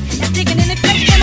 beat digging in the grave.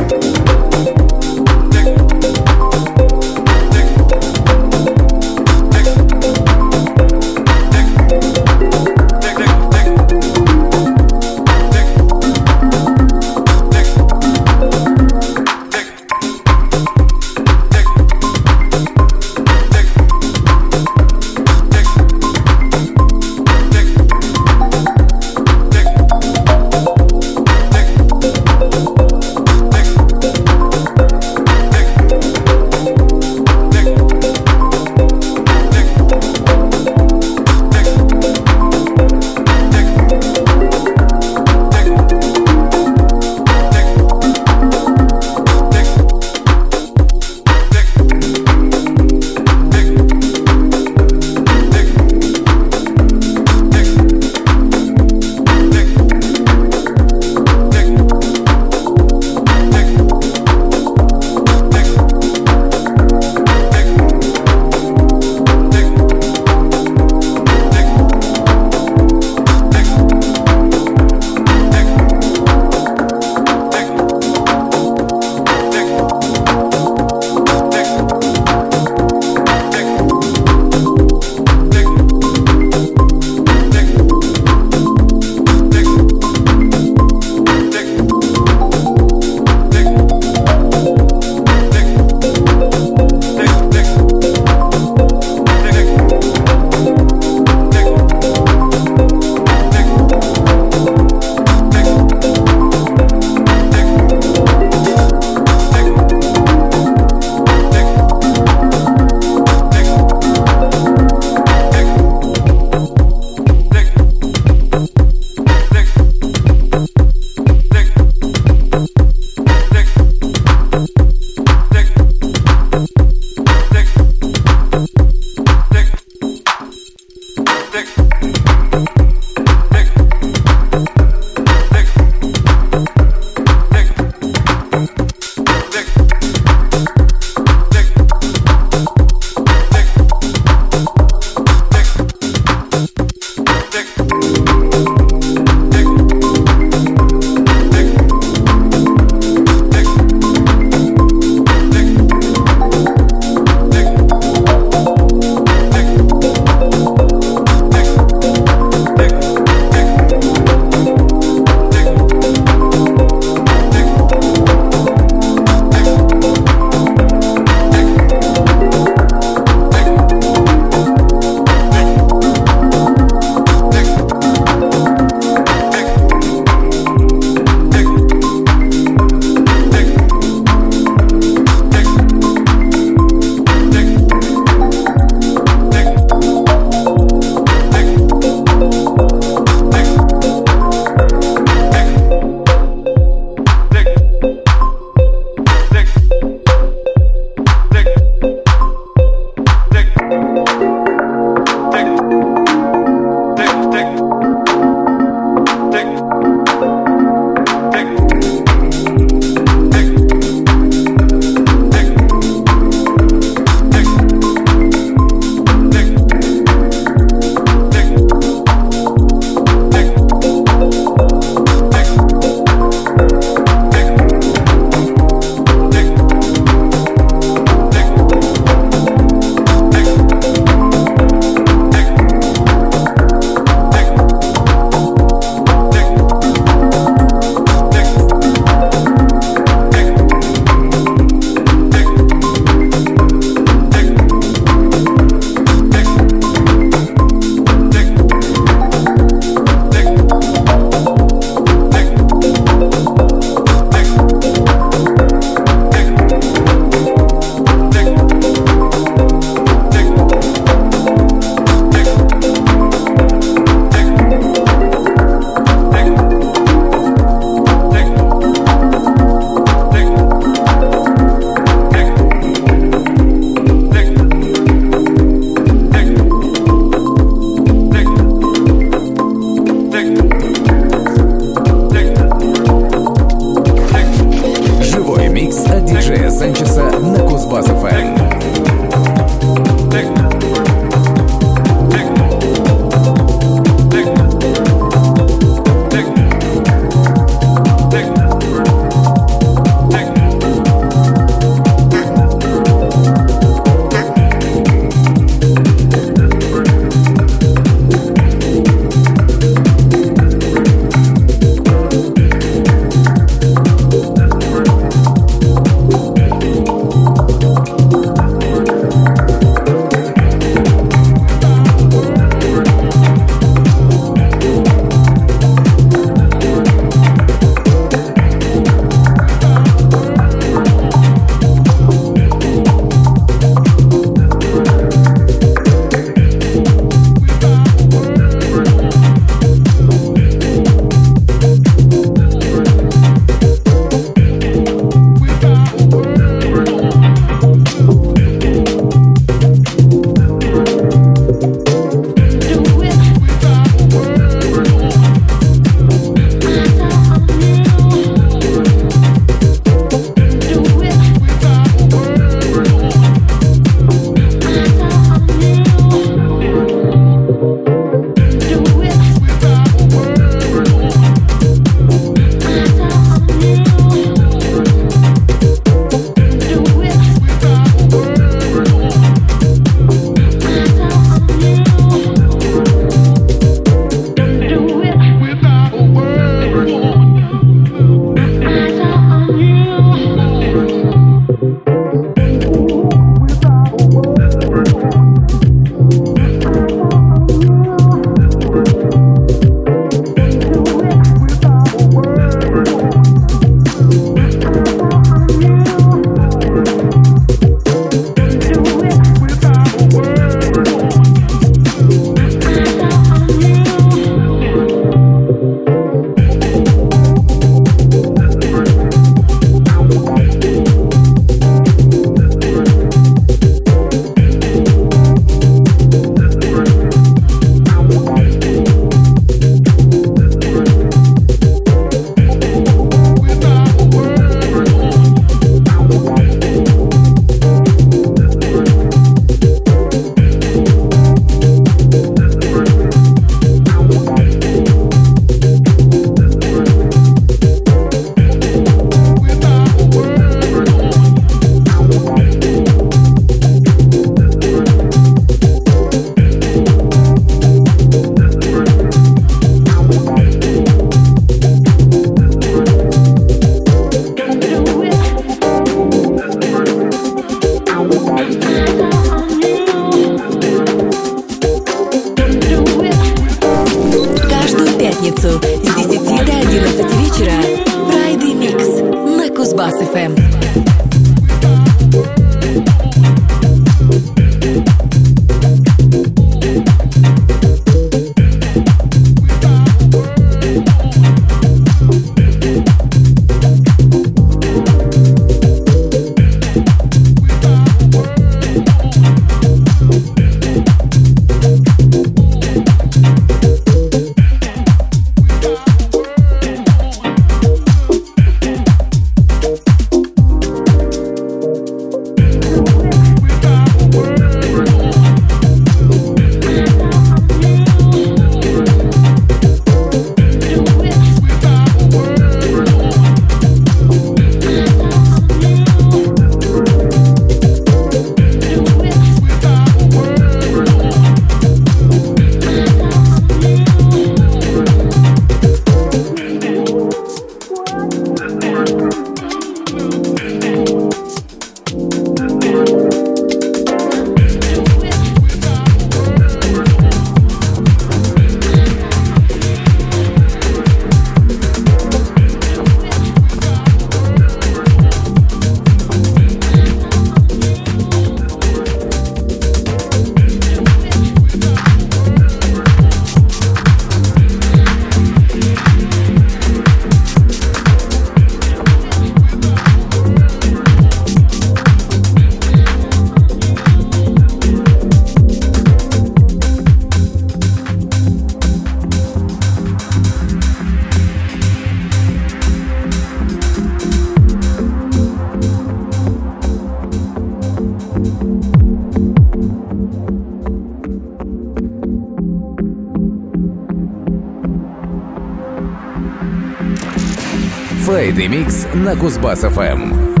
Friday Mix на Кузбасс-ФМ.